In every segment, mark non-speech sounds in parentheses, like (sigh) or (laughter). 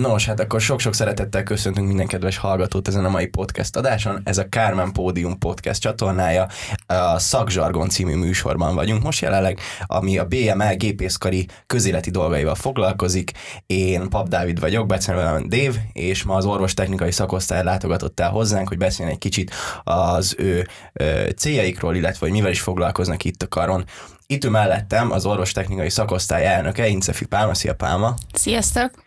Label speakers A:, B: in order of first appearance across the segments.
A: Nos, hát akkor sok-sok szeretettel köszöntünk minden kedves hallgatót ezen a mai podcast adáson. Ez a Kármán Pódium podcast csatornája. A Szakzsargon című műsorban vagyunk most jelenleg, ami a BML gépészkari közéleti dolgaival foglalkozik. Én Pap Dávid vagyok, beszélve Dév, és ma az orvostechnikai szakosztály látogatott el hozzánk, hogy beszéljen egy kicsit az ő céljaikról, illetve hogy mivel is foglalkoznak itt a karon. Itt ül mellettem az orvostechnikai szakosztály elnöke, Incefi Pálma. Szia Pálma!
B: Sziasztok!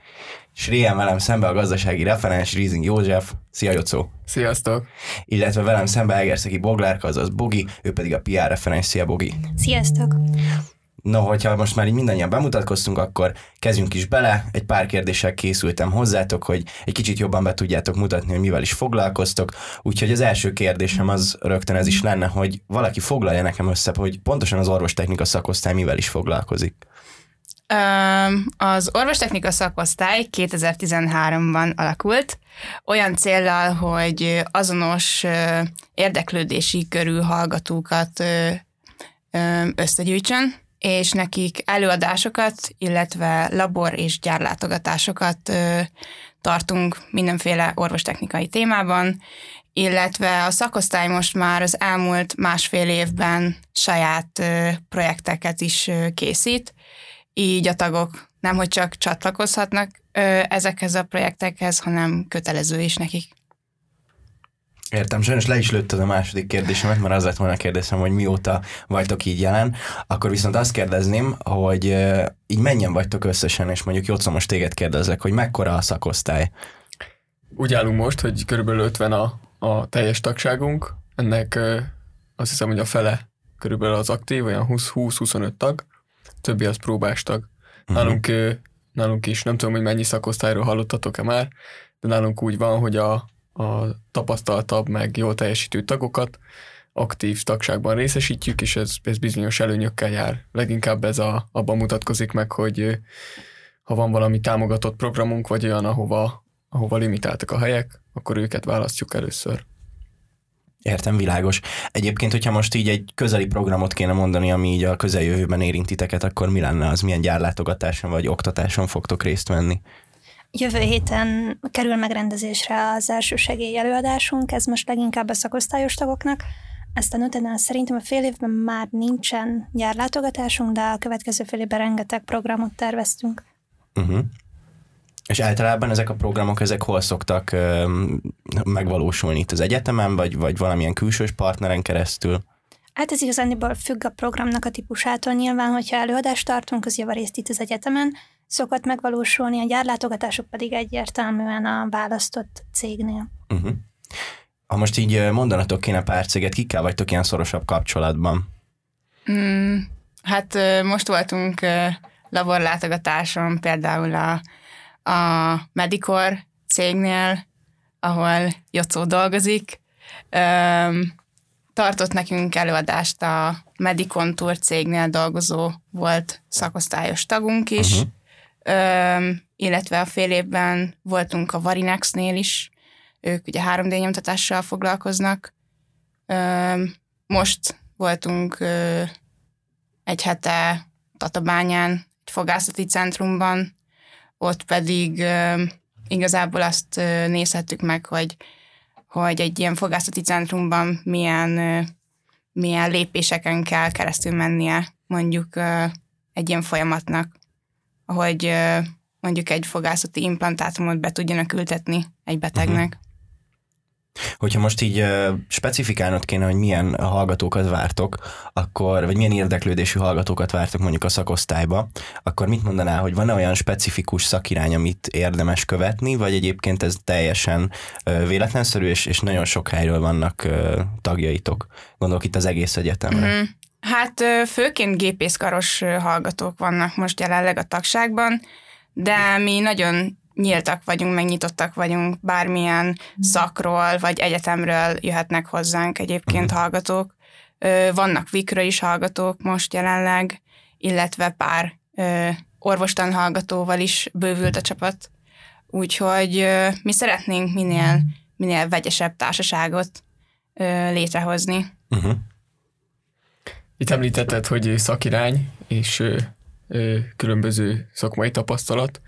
A: És Réhen velem szembe a gazdasági referens Rizing József. Szia Jocó!
C: Sziasztok!
A: Illetve velem szembe Egerszegi Boglárka, azaz Bogi, ő pedig a PR referens. Szia Bogi!
D: Sziasztok!
A: No, hogyha most már így mindannyian bemutatkoztunk, akkor kezdjünk is bele. Egy pár kérdéssel készültem hozzátok, hogy egy kicsit jobban be tudjátok mutatni, hogy mivel is foglalkoztok. Úgyhogy az első kérdésem az rögtön ez is lenne, hogy valaki foglalja nekem össze, hogy pontosan az orvostechnika szakosztály mivel is foglalkozik.
B: Az orvostechnika szakosztály 2013-ban alakult, olyan céllal, hogy azonos érdeklődési körű hallgatókat összegyűjtsön, és nekik előadásokat, illetve labor és gyárlátogatásokat tartunk mindenféle orvostechnikai témában, illetve a szakosztály most már az elmúlt másfél évben saját projekteket is készít, így a tagok nem hogy csak csatlakozhatnak ezekhez a projektekhez, hanem kötelező is nekik.
A: Értem, sajnos le is lőtted a második kérdésemet, mert az lett volna kérdésem, hogy mióta vagytok így jelen. Akkor viszont azt kérdezném, hogy így mennyien vagytok összesen, és mondjuk Jocó, most téged kérdezlek, hogy mekkora a szakosztály?
C: Úgy állunk most, hogy körülbelül 50 a, a teljes tagságunk. Ennek azt hiszem, hogy a fele körülbelül az aktív, olyan 20-25 tag, többi az próbás tag. Uh-huh. Nálunk, nálunk is, nem tudom, hogy mennyi szakosztályról hallottatok-e már, de nálunk úgy van, hogy a, a tapasztaltabb, meg jól teljesítő tagokat aktív tagságban részesítjük, és ez, ez bizonyos előnyökkel jár. Leginkább ez a, abban mutatkozik meg, hogy ha van valami támogatott programunk, vagy olyan, ahova, ahova limitáltak a helyek, akkor őket választjuk először.
A: Értem, világos. Egyébként, hogyha most így egy közeli programot kéne mondani, ami így a közeljövőben érintiteket, akkor mi lenne az? Milyen gyárlátogatáson vagy oktatáson fogtok részt venni?
D: Jövő héten kerül megrendezésre az első segély előadásunk, ez most leginkább a szakosztályos tagoknak. Aztán utána szerintem a fél évben már nincsen gyárlátogatásunk, de a következő fél évben rengeteg programot terveztünk.
A: Uh-huh. És általában ezek a programok, ezek hol szoktak ö, megvalósulni itt az egyetemen, vagy, vagy valamilyen külsős partneren keresztül?
D: Hát ez igazániból függ a programnak a típusától. Nyilván, hogyha előadást tartunk, az javarészt itt az egyetemen, szokott megvalósulni, a gyárlátogatások pedig egyértelműen a választott cégnél. Uh-huh.
A: Ha most így mondanatok kéne pár céget, kikkel vagytok ilyen szorosabb kapcsolatban?
B: Mm, hát most voltunk laborlátogatáson például a, a Medicor cégnél, ahol Jocó dolgozik. Tartott nekünk előadást a Medicontour cégnél dolgozó volt szakosztályos tagunk is, uh-huh illetve a fél évben voltunk a Varinexnél is, ők ugye 3D nyomtatással foglalkoznak. Most voltunk egy hete Tatabányán, egy fogászati centrumban, ott pedig igazából azt nézhettük meg, hogy, hogy egy ilyen fogászati centrumban milyen, milyen lépéseken kell keresztül mennie mondjuk egy ilyen folyamatnak hogy mondjuk egy fogászati implantátumot be tudjanak ültetni egy betegnek. Uh-huh.
A: Hogyha most így uh, specifikálnod kéne, hogy milyen hallgatókat vártok, akkor, vagy milyen érdeklődésű hallgatókat vártok mondjuk a szakosztályba, akkor mit mondanál, hogy van-e olyan specifikus szakirány, amit érdemes követni, vagy egyébként ez teljesen uh, véletlenszerű, és, és nagyon sok helyről vannak tagjaitok? Gondolok itt az egész egyetemre. Uh-huh.
B: Hát főként gépészkaros hallgatók vannak most jelenleg a tagságban, de mi nagyon nyíltak vagyunk, megnyitottak vagyunk, bármilyen mm. szakról vagy egyetemről jöhetnek hozzánk egyébként mm. hallgatók. Vannak vikről is hallgatók most jelenleg, illetve pár orvostan hallgatóval is bővült a csapat. Úgyhogy mi szeretnénk minél, minél vegyesebb társaságot létrehozni. Uh-huh.
C: Itt említetted, hogy szakirány és különböző szakmai tapasztalat.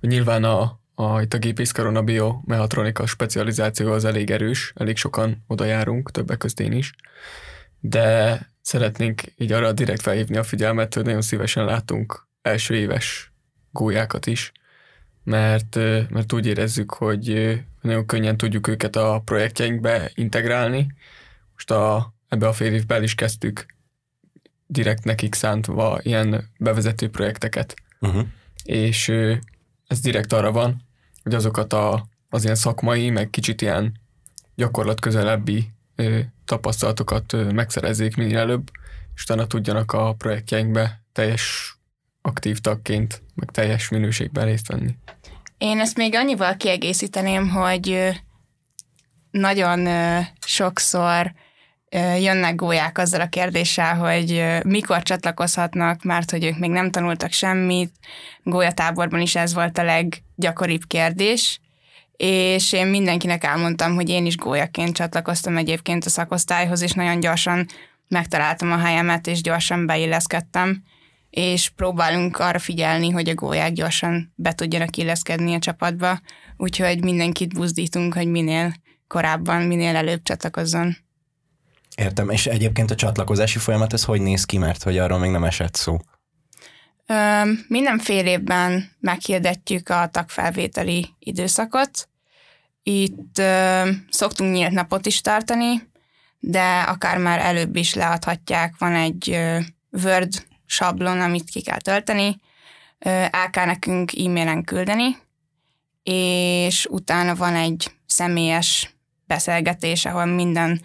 C: Nyilván a, a, itt a gépészkaron a biomehatronika specializáció az elég erős, elég sokan oda járunk, többek között én is, de szeretnénk így arra direkt felhívni a figyelmet, hogy nagyon szívesen látunk első éves gólyákat is, mert, mert úgy érezzük, hogy nagyon könnyen tudjuk őket a projektjeinkbe integrálni. Most a, ebbe a fél évben is kezdtük direkt nekik szántva ilyen bevezető projekteket. Uh-huh. És ez direkt arra van, hogy azokat a, az ilyen szakmai, meg kicsit ilyen gyakorlat közelebbi ö, tapasztalatokat ö, megszerezzék minél előbb, és utána tudjanak a projektjeinkbe teljes aktív tagként, meg teljes minőségben részt venni.
B: Én ezt még annyival kiegészíteném, hogy nagyon sokszor jönnek gólyák azzal a kérdéssel, hogy mikor csatlakozhatnak, mert hogy ők még nem tanultak semmit. Gólyatáborban is ez volt a leggyakoribb kérdés, és én mindenkinek elmondtam, hogy én is gólyaként csatlakoztam egyébként a szakosztályhoz, és nagyon gyorsan megtaláltam a helyemet, és gyorsan beilleszkedtem, és próbálunk arra figyelni, hogy a gólyák gyorsan be tudjanak illeszkedni a csapatba, úgyhogy mindenkit buzdítunk, hogy minél korábban, minél előbb csatlakozzon.
A: Értem, és egyébként a csatlakozási folyamat ez hogy néz ki, mert hogy arról még nem esett szó?
B: Ö, mindenfél évben meghirdetjük a tagfelvételi időszakot. Itt ö, szoktunk nyílt napot is tartani, de akár már előbb is leadhatják, van egy ö, Word sablon, amit ki kell tölteni, ö, el kell nekünk e-mailen küldeni, és utána van egy személyes beszélgetés, ahol minden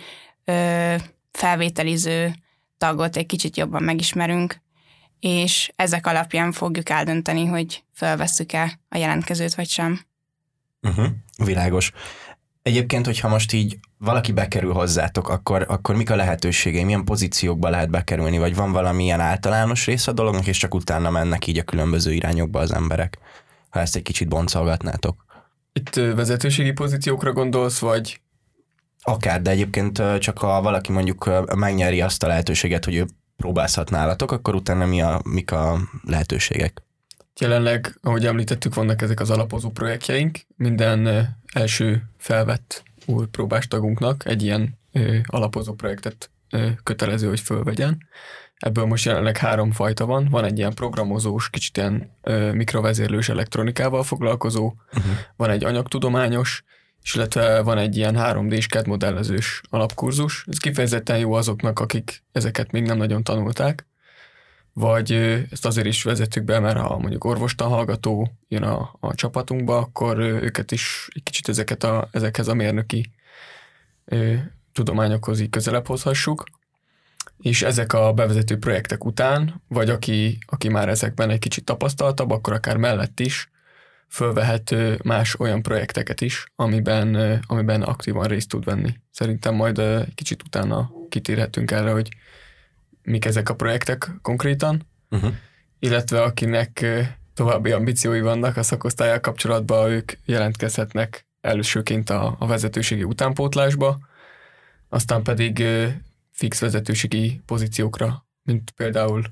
B: ö, felvételiző tagot egy kicsit jobban megismerünk, és ezek alapján fogjuk eldönteni, hogy felvesszük-e a jelentkezőt, vagy sem.
A: Uh-huh, világos. Egyébként, hogyha most így valaki bekerül hozzátok, akkor, akkor mik a lehetőségei, milyen pozíciókba lehet bekerülni, vagy van valamilyen általános rész a dolognak, és csak utána mennek így a különböző irányokba az emberek, ha ezt egy kicsit boncolgatnátok.
C: Itt vezetőségi pozíciókra gondolsz, vagy
A: Akár, de egyébként csak ha valaki mondjuk megnyeri azt a lehetőséget, hogy ő próbálszhat nálatok, akkor utána mi a, mik a lehetőségek?
C: Jelenleg, ahogy említettük, vannak ezek az alapozó projektjeink. Minden első felvett új próbástagunknak egy ilyen ö, alapozó projektet ö, kötelező, hogy fölvegyen. Ebből most jelenleg három fajta van. Van egy ilyen programozós, kicsit ilyen ö, mikrovezérlős elektronikával foglalkozó, uh-huh. van egy anyagtudományos, és illetve van egy ilyen 3D-s CAD modellezős alapkurzus. Ez kifejezetten jó azoknak, akik ezeket még nem nagyon tanulták, vagy ezt azért is vezettük be, mert ha mondjuk orvostan hallgató jön a, a csapatunkba, akkor őket is egy kicsit ezeket a, ezekhez a mérnöki ö, tudományokhoz így közelebb hozhassuk. És ezek a bevezető projektek után, vagy aki, aki már ezekben egy kicsit tapasztaltabb, akkor akár mellett is fölvehet más olyan projekteket is, amiben, amiben aktívan részt tud venni. Szerintem majd kicsit utána kitérhetünk erre, hogy mik ezek a projektek konkrétan, uh-huh. illetve akinek további ambíciói vannak a szakosztályjal kapcsolatban, ők jelentkezhetnek elsőként a, a vezetőségi utánpótlásba, aztán pedig fix vezetőségi pozíciókra, mint például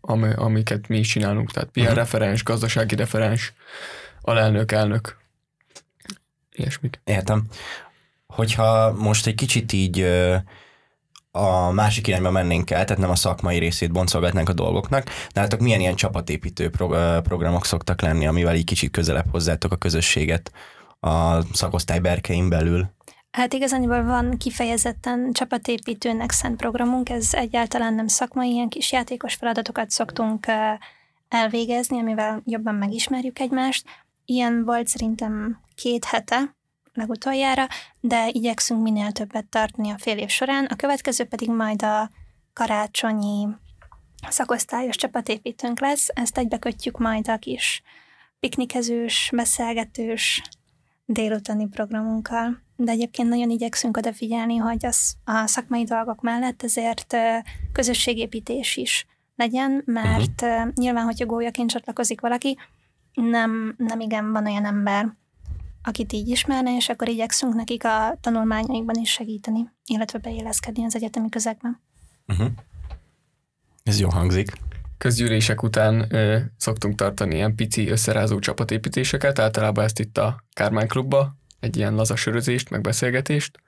C: ami, amiket mi is csinálunk, tehát PR uh-huh. referens, gazdasági referens, alelnök, elnök, ilyesmik.
A: Értem. Hogyha most egy kicsit így a másik irányba mennénk el, tehát nem a szakmai részét boncolgatnánk a dolgoknak, de hát milyen ilyen csapatépítő programok szoktak lenni, amivel így kicsit közelebb hozzátok a közösséget a szakosztály berkein belül?
D: Hát igazából van kifejezetten csapatépítőnek szent programunk, ez egyáltalán nem szakmai, ilyen kis játékos feladatokat szoktunk elvégezni, amivel jobban megismerjük egymást. Ilyen volt szerintem két hete legutoljára, de igyekszünk minél többet tartani a fél év során. A következő pedig majd a karácsonyi szakosztályos csapatépítőnk lesz. Ezt egybekötjük majd a kis piknikezős, beszélgetős délutáni programunkkal. De egyébként nagyon igyekszünk odafigyelni, hogy az a szakmai dolgok mellett ezért közösségépítés is legyen, mert uh-huh. nyilván, hogyha gólyaként csatlakozik valaki, nem, nem igen van olyan ember, akit így ismerne, és akkor igyekszünk nekik a tanulmányaikban is segíteni, illetve beilleszkedni az egyetemi közegben.
A: Uh-huh. Ez jó hangzik.
C: közgyűlések után ö, szoktunk tartani ilyen pici összerázó csapatépítéseket, általában ezt itt a Kármán klubba, egy ilyen laza sörözést, meg beszélgetést,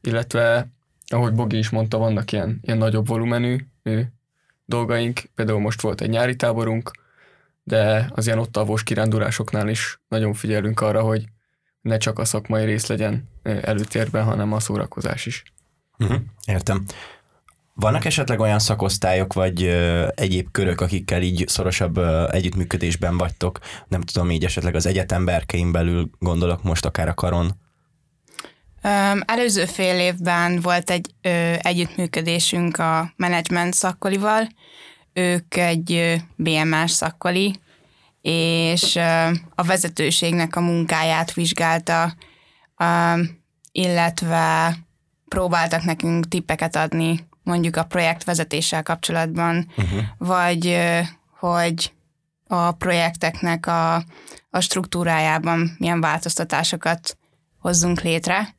C: illetve, ahogy Bogi is mondta, vannak ilyen, ilyen nagyobb volumenű ö, dolgaink, például most volt egy nyári táborunk, de az ilyen ott alvós kirándulásoknál is nagyon figyelünk arra, hogy ne csak a szakmai rész legyen előtérben, hanem a szórakozás is.
A: Uh-huh, értem. Vannak esetleg olyan szakosztályok, vagy ö, egyéb körök, akikkel így szorosabb ö, együttműködésben vagytok? Nem tudom, így esetleg az egyetem berkein belül gondolok most akár a karon.
B: Um, előző fél évben volt egy ö, együttműködésünk a menedzsment szakkolival. Ők egy BMS szakkoli, és a vezetőségnek a munkáját vizsgálta, illetve próbáltak nekünk tippeket adni mondjuk a projektvezetéssel kapcsolatban, uh-huh. vagy hogy a projekteknek a, a struktúrájában milyen változtatásokat hozzunk létre.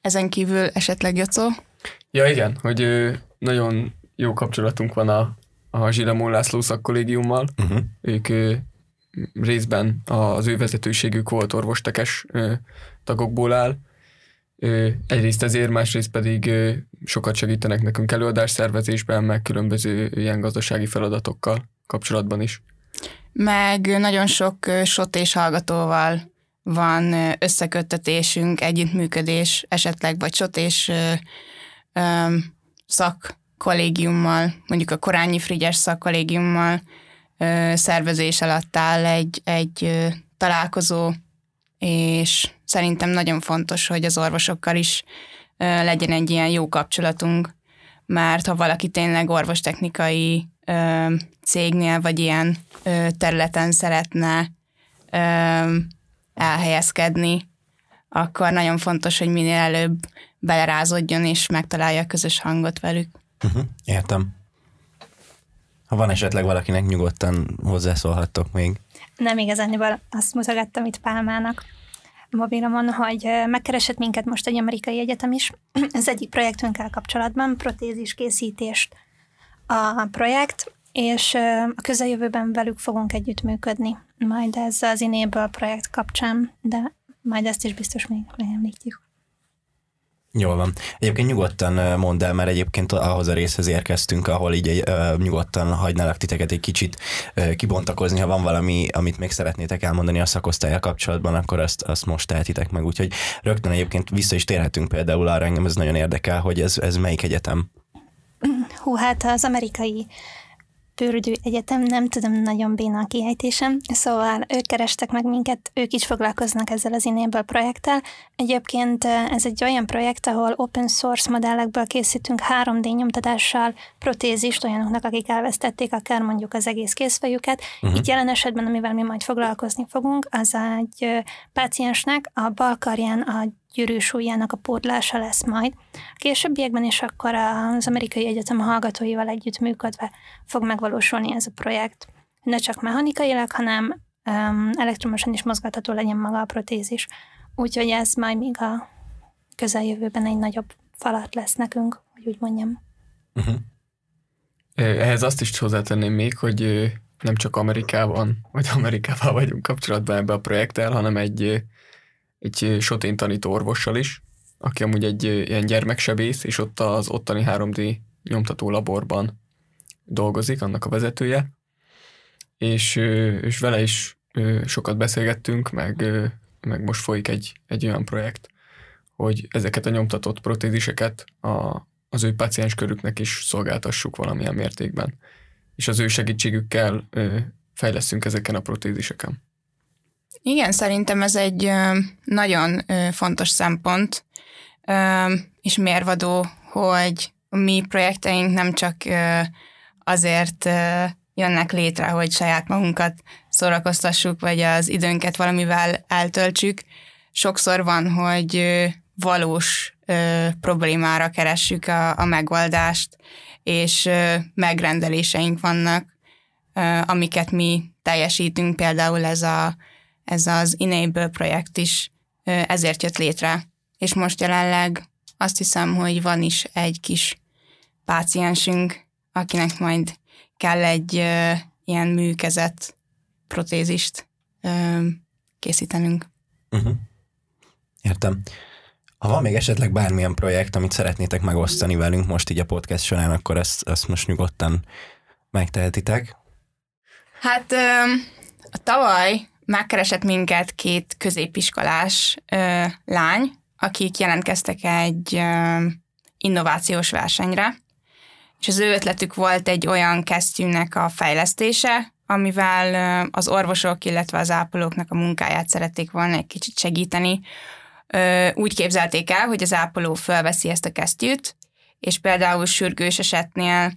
B: Ezen kívül esetleg Jocó?
C: Ja igen, hogy nagyon jó kapcsolatunk van a, a Zsilemó László szakkollégiummal.
A: Uh-huh.
C: Ők ö, részben az ő vezetőségük volt orvostekes ö, tagokból áll. Ö, egyrészt ezért, másrészt pedig ö, sokat segítenek nekünk előadás szervezésben, meg különböző ilyen gazdasági feladatokkal kapcsolatban is.
B: Meg nagyon sok sot és hallgatóval van összeköttetésünk, együttműködés esetleg, vagy sot és ö, ö, szakkollégiummal, mondjuk a Korányi Frigyes szakkollégiummal szervezés alatt áll egy, egy találkozó, és szerintem nagyon fontos, hogy az orvosokkal is legyen egy ilyen jó kapcsolatunk, mert ha valaki tényleg orvostechnikai ö, cégnél, vagy ilyen ö, területen szeretne ö, elhelyezkedni, akkor nagyon fontos, hogy minél előbb belerázódjon és megtalálja a közös hangot velük.
A: Uh-huh. Értem. Ha van esetleg valakinek, nyugodtan hozzászólhattok még.
D: Nem igazán, azt mutogattam itt Pálmának mobilomon, hogy megkeresett minket most egy amerikai egyetem is. (clears throat) Az egyik projektünkkel kapcsolatban protézis készítést a projekt, és a közeljövőben velük fogunk együttműködni. Majd ez az Enable projekt kapcsán, de majd ezt is biztos még megemlítjük.
A: Jól van. Egyébként nyugodtan mondd el, mert egyébként ahhoz a részhez érkeztünk, ahol így egy, ö, nyugodtan hagynálak titeket egy kicsit kibontakozni, ha van valami, amit még szeretnétek elmondani a szakosztályjal kapcsolatban, akkor azt, azt most tehetitek meg. Úgyhogy rögtön egyébként vissza is térhetünk például arra, engem ez nagyon érdekel, hogy ez, ez melyik egyetem.
D: Hú, hát az amerikai Pürdű Egyetem, nem tudom nagyon béna a kiejtésem, szóval ők kerestek meg minket, ők is foglalkoznak ezzel az Enable projekttel. Egyébként eh, ez egy olyan projekt, ahol open source modellekből készítünk 3D nyomtatással protézist olyanoknak, akik elvesztették akár mondjuk az egész készfejüket. Uh-huh. Itt jelen esetben, amivel mi majd foglalkozni fogunk, az egy eh, páciensnek a bal karján a gyűrűsúlyának a pótlása lesz majd. A későbbiekben is akkor az amerikai egyetem hallgatóival együttműködve fog megvalósulni ez a projekt. Ne csak mechanikailag, hanem um, elektromosan is mozgatható legyen maga a protézis. Úgyhogy ez majd még a közeljövőben egy nagyobb falat lesz nekünk, hogy úgy mondjam.
A: Uh-huh.
C: Ehhez azt is hozzátenném még, hogy nem csak Amerikában, vagy Amerikával vagyunk kapcsolatban ebbe a projekttel, hanem egy egy sotén tanító orvossal is, aki amúgy egy ilyen gyermeksebész, és ott az ottani 3D nyomtató laborban dolgozik, annak a vezetője, és, és vele is sokat beszélgettünk, meg, meg most folyik egy, egy olyan projekt, hogy ezeket a nyomtatott protéziseket a, az ő paciens körüknek is szolgáltassuk valamilyen mértékben. És az ő segítségükkel fejleszünk ezeken a protéziseken.
B: Igen, szerintem ez egy nagyon fontos szempont, és mérvadó, hogy a mi projekteink nem csak azért jönnek létre, hogy saját magunkat szórakoztassuk, vagy az időnket valamivel eltöltsük. Sokszor van, hogy valós problémára keressük a, a megoldást, és megrendeléseink vannak, amiket mi teljesítünk, például ez a ez az Enable projekt is ezért jött létre. És most jelenleg azt hiszem, hogy van is egy kis páciensünk, akinek majd kell egy ö, ilyen műkezet protézist ö, készítenünk.
A: Uh-huh. Értem. Ha van még esetleg bármilyen projekt, amit szeretnétek megosztani velünk most így a podcast során, akkor ezt, ezt most nyugodtan megtehetitek.
B: Hát ö, a tavaly megkeresett minket két középiskolás ö, lány, akik jelentkeztek egy ö, innovációs versenyre, és az ő ötletük volt egy olyan kesztyűnek a fejlesztése, amivel az orvosok, illetve az ápolóknak a munkáját szerették volna egy kicsit segíteni. Úgy képzelték el, hogy az ápoló felveszi ezt a kesztyűt, és például sürgős esetnél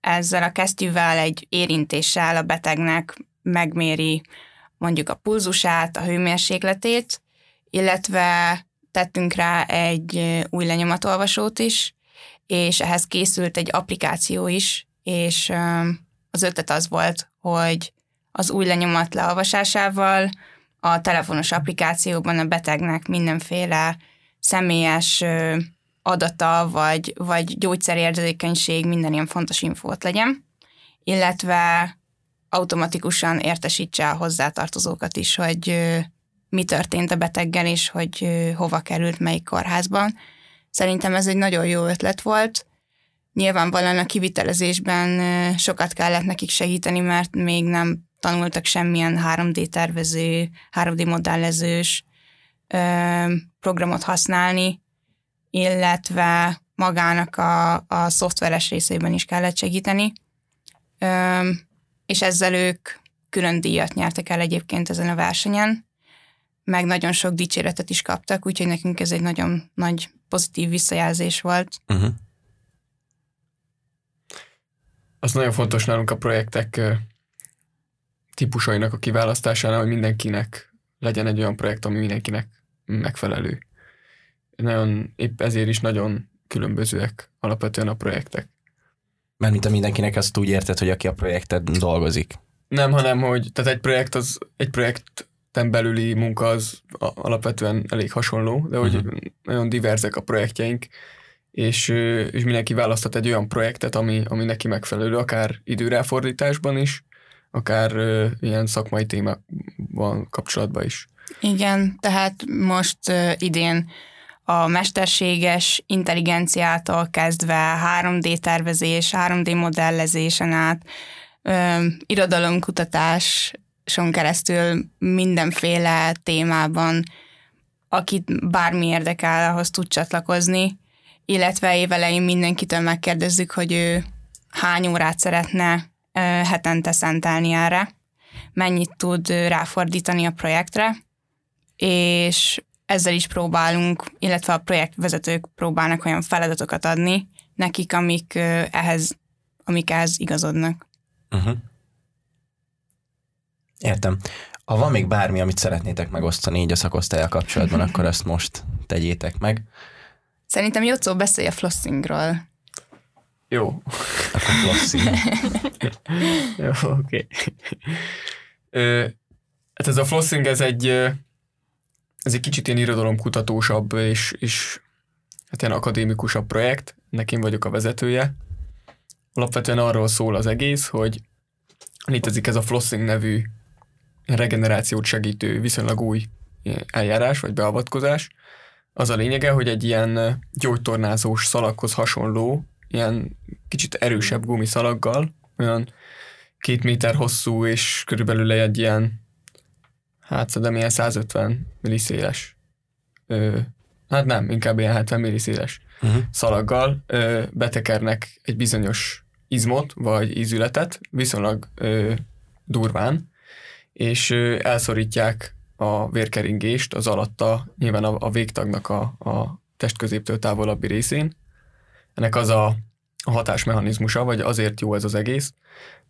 B: ezzel a kesztyűvel egy érintéssel a betegnek megméri mondjuk a pulzusát, a hőmérsékletét, illetve tettünk rá egy új lenyomatolvasót is, és ehhez készült egy applikáció is, és az ötlet az volt, hogy az új lenyomat leolvasásával a telefonos applikációban a betegnek mindenféle személyes adata, vagy, vagy gyógyszerérzékenység, minden ilyen fontos infót legyen, illetve automatikusan értesítse a hozzátartozókat is, hogy mi történt a beteggel, és hogy hova került melyik kórházban. Szerintem ez egy nagyon jó ötlet volt. Nyilvánvalóan a kivitelezésben sokat kellett nekik segíteni, mert még nem tanultak semmilyen 3D tervező, 3D modellezős programot használni, illetve magának a, a szoftveres részében is kellett segíteni és ezzel ők külön díjat nyertek el egyébként ezen a versenyen, meg nagyon sok dicséretet is kaptak, úgyhogy nekünk ez egy nagyon nagy pozitív visszajelzés volt. Uh-huh.
C: Az nagyon fontos nálunk a projektek típusainak a kiválasztásánál, hogy mindenkinek legyen egy olyan projekt, ami mindenkinek megfelelő. Nagyon, épp ezért is nagyon különbözőek alapvetően a projektek.
A: Mert mint a mindenkinek azt úgy érted, hogy aki a projektet dolgozik.
C: Nem, hanem hogy tehát egy projekt az egy projekten belüli munka az alapvetően elég hasonló, de hogy uh-huh. nagyon diverzek a projektjeink, és, és mindenki választhat egy olyan projektet, ami, ami neki megfelelő, akár időráfordításban is, akár uh, ilyen szakmai témában kapcsolatban is.
B: Igen, tehát most uh, idén a mesterséges intelligenciától kezdve 3D tervezés, 3D modellezésen át, ö, irodalomkutatáson keresztül mindenféle témában, akit bármi érdekel, ahhoz tud csatlakozni, illetve évelején mindenkitől megkérdezzük, hogy ő hány órát szeretne hetente szentelni erre, mennyit tud ráfordítani a projektre, és ezzel is próbálunk, illetve a projektvezetők próbálnak olyan feladatokat adni nekik, amik ehhez, amik ehhez igazodnak. Uh-huh.
A: Értem. Ha van még bármi, amit szeretnétek megosztani így a szakosztályal kapcsolatban, akkor ezt most tegyétek meg.
B: Szerintem Jocó beszélj a flossingról.
C: Jó.
A: Akkor flossing. (laughs)
C: Jó, oké. Okay. Hát ez a flossing, ez egy ez egy kicsit ilyen irodalomkutatósabb és, és hát ilyen akadémikusabb projekt, nekem vagyok a vezetője. Alapvetően arról szól az egész, hogy létezik ez a flossing nevű regenerációt segítő viszonylag új eljárás vagy beavatkozás. Az a lényege, hogy egy ilyen gyógytornázós szalaghoz hasonló, ilyen kicsit erősebb gumiszalaggal, olyan két méter hosszú, és körülbelül egy ilyen Hát szerintem ilyen 150 milliszéles. Ö, hát nem, inkább ilyen 70 milliszéles uh-huh. szalaggal ö, betekernek egy bizonyos izmot, vagy ízületet, viszonylag ö, durván, és ö, elszorítják a vérkeringést az alatta, nyilván a, a végtagnak a, a testközéptől távolabbi részén. Ennek az a, a hatásmechanizmusa, vagy azért jó ez az egész,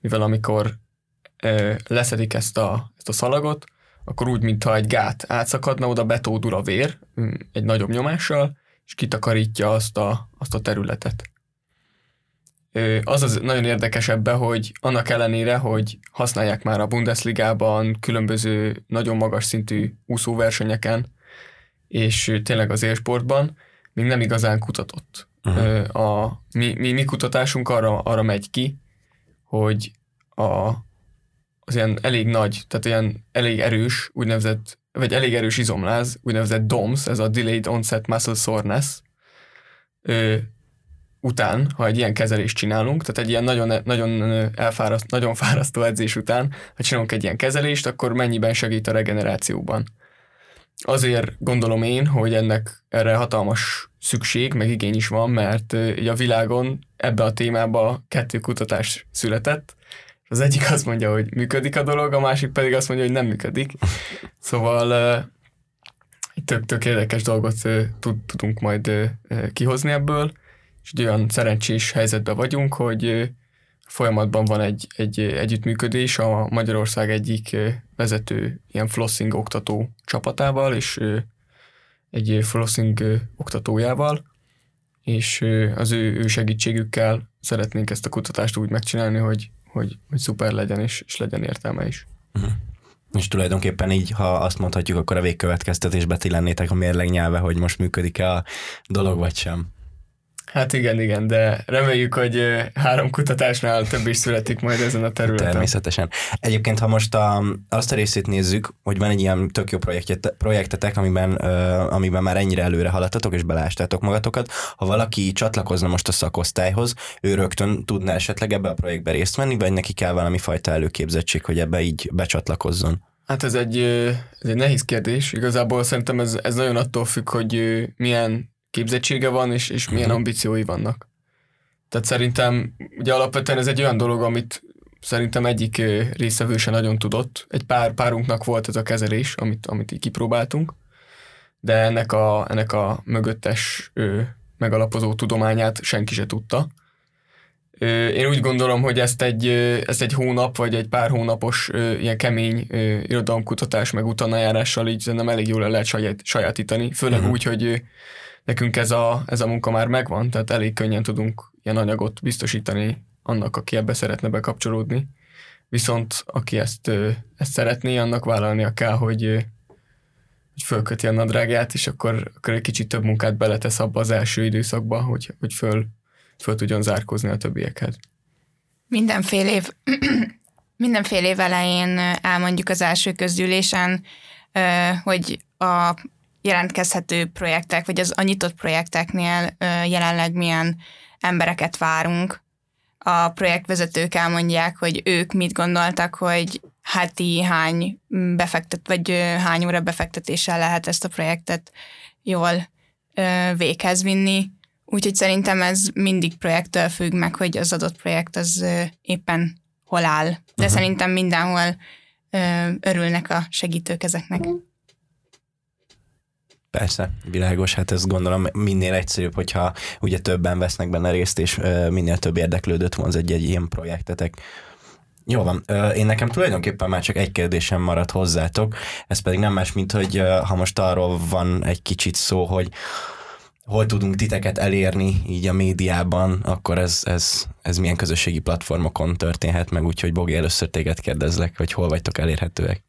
C: mivel amikor ö, leszedik ezt a, ezt a szalagot, akkor úgy, mintha egy gát átszakadna, oda betódul a vér mm, egy nagyobb nyomással, és kitakarítja azt a, azt a területet. Az az nagyon érdekes ebbe, hogy annak ellenére, hogy használják már a Bundesligában, különböző nagyon magas szintű úszóversenyeken, és tényleg az élsportban, még nem igazán kutatott. Uh-huh. A, mi, mi, mi kutatásunk arra, arra megy ki, hogy a, az ilyen elég nagy, tehát ilyen elég erős, úgynevezett, vagy elég erős izomláz, úgynevezett DOMS, ez a Delayed Onset Muscle Soreness, ö, után, ha egy ilyen kezelést csinálunk, tehát egy ilyen nagyon, nagyon, elfáraszt, nagyon fárasztó edzés után, ha csinálunk egy ilyen kezelést, akkor mennyiben segít a regenerációban. Azért gondolom én, hogy ennek erre hatalmas szükség, meg igény is van, mert a világon ebbe a témába kettő kutatás született, az egyik azt mondja, hogy működik a dolog, a másik pedig azt mondja, hogy nem működik. Szóval egy tök, tök érdekes dolgot tudunk majd kihozni ebből, és egy olyan szerencsés helyzetben vagyunk, hogy folyamatban van egy, egy együttműködés a Magyarország egyik vezető ilyen flossing oktató csapatával, és egy flossing oktatójával, és az ő, ő segítségükkel szeretnénk ezt a kutatást úgy megcsinálni, hogy, hogy, hogy szuper legyen, és, és legyen értelme is.
A: Uh-huh. És tulajdonképpen így, ha azt mondhatjuk, akkor a végkövetkeztetésbe ti lennétek a mérleg nyelve, hogy most működik-e a dolog, vagy sem.
C: Hát igen, igen, de reméljük, hogy három kutatásnál több is születik majd ezen a területen.
A: Természetesen. Egyébként, ha most a, azt a részét nézzük, hogy van egy ilyen tök jó projektet, projektetek, amiben, uh, amiben már ennyire előre haladtatok, és belástátok magatokat, ha valaki csatlakozna most a szakosztályhoz, ő rögtön tudna esetleg ebbe a projektbe részt venni, vagy neki kell valami fajta előképzettség, hogy ebbe így becsatlakozzon?
C: Hát ez egy, ez egy nehéz kérdés. Igazából szerintem ez, ez nagyon attól függ, hogy milyen képzettsége van, és, és milyen uh-huh. ambíciói vannak. Tehát szerintem, ugye alapvetően ez egy olyan dolog, amit szerintem egyik részevő se nagyon tudott. Egy pár párunknak volt ez a kezelés, amit, amit így kipróbáltunk, de ennek a, ennek a mögöttes ö, megalapozó tudományát senki se tudta. Ö, én úgy gondolom, hogy ezt egy, ezt egy hónap, vagy egy pár hónapos ö, ilyen kemény ö, irodalomkutatás, meg utánajárással így szerintem elég jól el lehet saját, sajátítani, főleg uh-huh. úgy, hogy nekünk ez a, ez a munka már megvan, tehát elég könnyen tudunk ilyen anyagot biztosítani annak, aki ebbe szeretne bekapcsolódni. Viszont aki ezt, ezt szeretné, annak vállalnia kell, hogy, hogy fölköti a nadrágját, és akkor, akkor egy kicsit több munkát beletesz abba az első időszakba, hogy, hogy föl, föl tudjon zárkozni a többiekhez.
B: Mindenfél év, (clears throat) mindenfél év elején elmondjuk az első közgyűlésen, hogy a jelentkezhető projektek, vagy az a nyitott projekteknél jelenleg milyen embereket várunk. A projektvezetők elmondják, hogy ők mit gondoltak, hogy heti hány befektet, vagy hány óra befektetéssel lehet ezt a projektet jól véghez vinni. Úgyhogy szerintem ez mindig projektől függ meg, hogy az adott projekt az éppen hol áll. De uh-huh. szerintem mindenhol örülnek a segítők ezeknek.
A: Persze, világos, hát ezt gondolom minél egyszerűbb, hogyha ugye többen vesznek benne részt, és minél több érdeklődött vonz egy-egy ilyen projektetek. Jó van, én nekem tulajdonképpen már csak egy kérdésem maradt hozzátok, ez pedig nem más, mint hogy ha most arról van egy kicsit szó, hogy hol tudunk titeket elérni így a médiában, akkor ez, ez, ez milyen közösségi platformokon történhet meg, úgyhogy Bogi, először téged kérdezlek, hogy hol vagytok elérhetőek.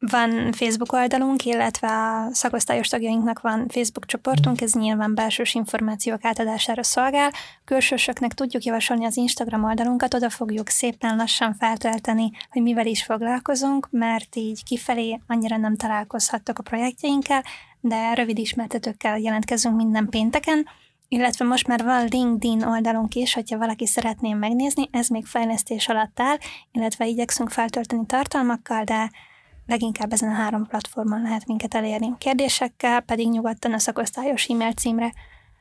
D: Van Facebook oldalunk, illetve a szakosztályos tagjainknak van Facebook csoportunk, ez nyilván belsős információk átadására szolgál. Külsősöknek tudjuk javasolni az Instagram oldalunkat, oda fogjuk szépen lassan feltölteni, hogy mivel is foglalkozunk, mert így kifelé annyira nem találkozhattok a projektjeinkkel, de rövid ismertetőkkel jelentkezünk minden pénteken, illetve most már van LinkedIn oldalunk is, hogyha valaki szeretné megnézni, ez még fejlesztés alatt áll, illetve igyekszünk feltölteni tartalmakkal, de leginkább ezen a három platformon lehet minket elérni. Kérdésekkel pedig nyugodtan a szakosztályos e-mail címre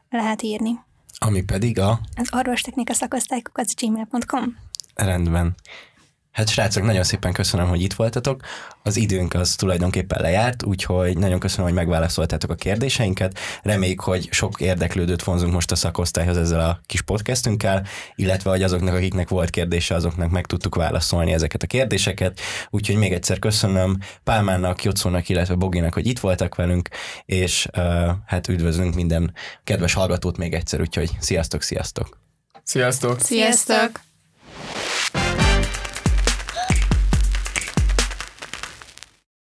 D: lehet írni.
A: Ami pedig a...
D: Az orvostechnika szakosztálykukat gmail.com.
A: Rendben. Hát srácok, nagyon szépen köszönöm, hogy itt voltatok. Az időnk az tulajdonképpen lejárt, úgyhogy nagyon köszönöm, hogy megválaszoltátok a kérdéseinket. Reméljük, hogy sok érdeklődőt vonzunk most a szakosztályhoz ezzel a kis podcastünkkel, illetve hogy azoknak, akiknek volt kérdése, azoknak meg tudtuk válaszolni ezeket a kérdéseket. Úgyhogy még egyszer köszönöm Pálmának, Jocónak, illetve Boginak, hogy itt voltak velünk, és uh, hát üdvözlünk minden kedves hallgatót még egyszer, úgyhogy sziasztok, sziasztok!
C: Sziasztok!
B: Sziasztok!